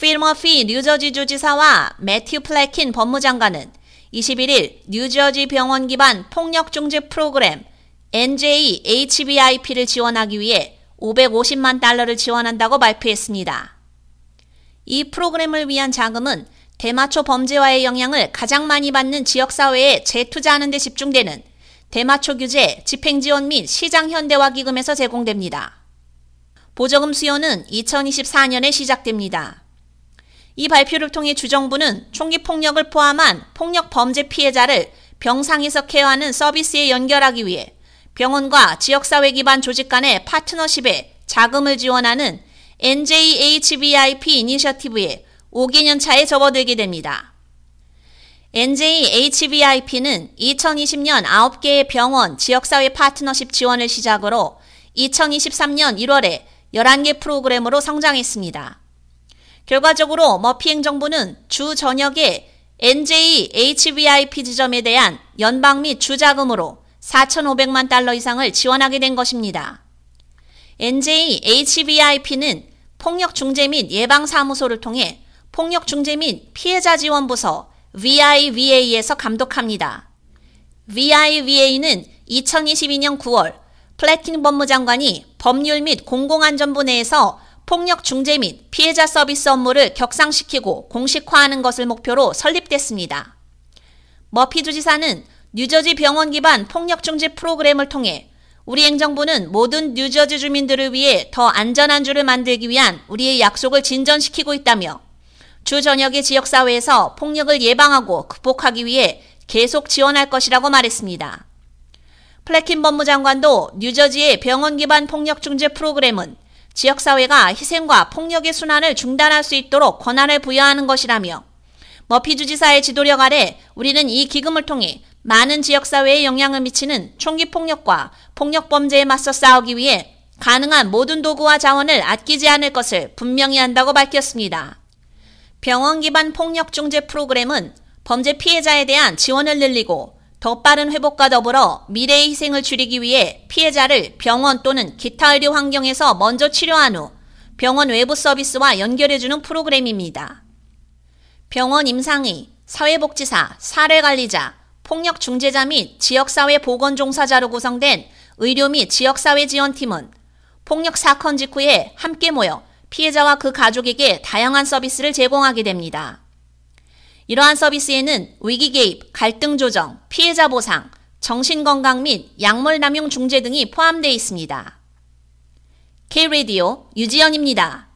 필머피 뉴저지 주지사와 매튜 플래킨 법무장관은 21일 뉴저지 병원 기반 폭력 중재 프로그램 NJHBIP를 지원하기 위해 550만 달러를 지원한다고 발표했습니다. 이 프로그램을 위한 자금은 대마초 범죄와의 영향을 가장 많이 받는 지역사회에 재투자하는 데 집중되는 대마초 규제, 집행지원 및 시장 현대화 기금에서 제공됩니다. 보조금 수요는 2024년에 시작됩니다. 이 발표를 통해 주정부는 총기 폭력을 포함한 폭력 범죄 피해자를 병상에서 케어하는 서비스에 연결하기 위해 병원과 지역사회 기반 조직 간의 파트너십에 자금을 지원하는 NJHBIP 이니셔티브에 5개년 차에 접어들게 됩니다. NJHBIP는 2020년 9개의 병원 지역사회 파트너십 지원을 시작으로 2023년 1월에 11개 프로그램으로 성장했습니다. 결과적으로 머피 행정부는 주 전역에 NJHBIP 지점에 대한 연방 및 주자금으로 4,500만 달러 이상을 지원하게 된 것입니다. NJHBIP는 폭력 중재 및 예방 사무소를 통해 폭력 중재 및 피해자 지원 부서 VIVA에서 감독합니다. VIVA는 2022년 9월 플래팅 법무장관이 법률 및 공공안전부 내에서 폭력 중재 및 피해자 서비스 업무를 격상시키고 공식화하는 것을 목표로 설립됐습니다. 머피 주지사는 뉴저지 병원 기반 폭력 중재 프로그램을 통해 우리 행정부는 모든 뉴저지 주민들을 위해 더 안전한 주를 만들기 위한 우리의 약속을 진전시키고 있다며 주 전역의 지역사회에서 폭력을 예방하고 극복하기 위해 계속 지원할 것이라고 말했습니다. 플래킨 법무장관도 뉴저지의 병원 기반 폭력 중재 프로그램은 지역사회가 희생과 폭력의 순환을 중단할 수 있도록 권한을 부여하는 것이라며 머피 주지사의 지도력 아래 우리는 이 기금을 통해 많은 지역사회에 영향을 미치는 총기 폭력과 폭력 범죄에 맞서 싸우기 위해 가능한 모든 도구와 자원을 아끼지 않을 것을 분명히 한다고 밝혔습니다. 병원 기반 폭력 중재 프로그램은 범죄 피해자에 대한 지원을 늘리고 더 빠른 회복과 더불어 미래의 희생을 줄이기 위해 피해자를 병원 또는 기타 의료 환경에서 먼저 치료한 후 병원 외부 서비스와 연결해주는 프로그램입니다. 병원 임상의, 사회복지사, 사례관리자, 폭력 중재자 및 지역사회 보건 종사자로 구성된 의료 및 지역사회 지원팀은 폭력 사건 직후에 함께 모여 피해자와 그 가족에게 다양한 서비스를 제공하게 됩니다. 이러한 서비스에는 위기 개입, 갈등 조정, 피해자 보상, 정신건강 및 약물 남용 중재 등이 포함되어 있습니다. K-Radio 유지연입니다.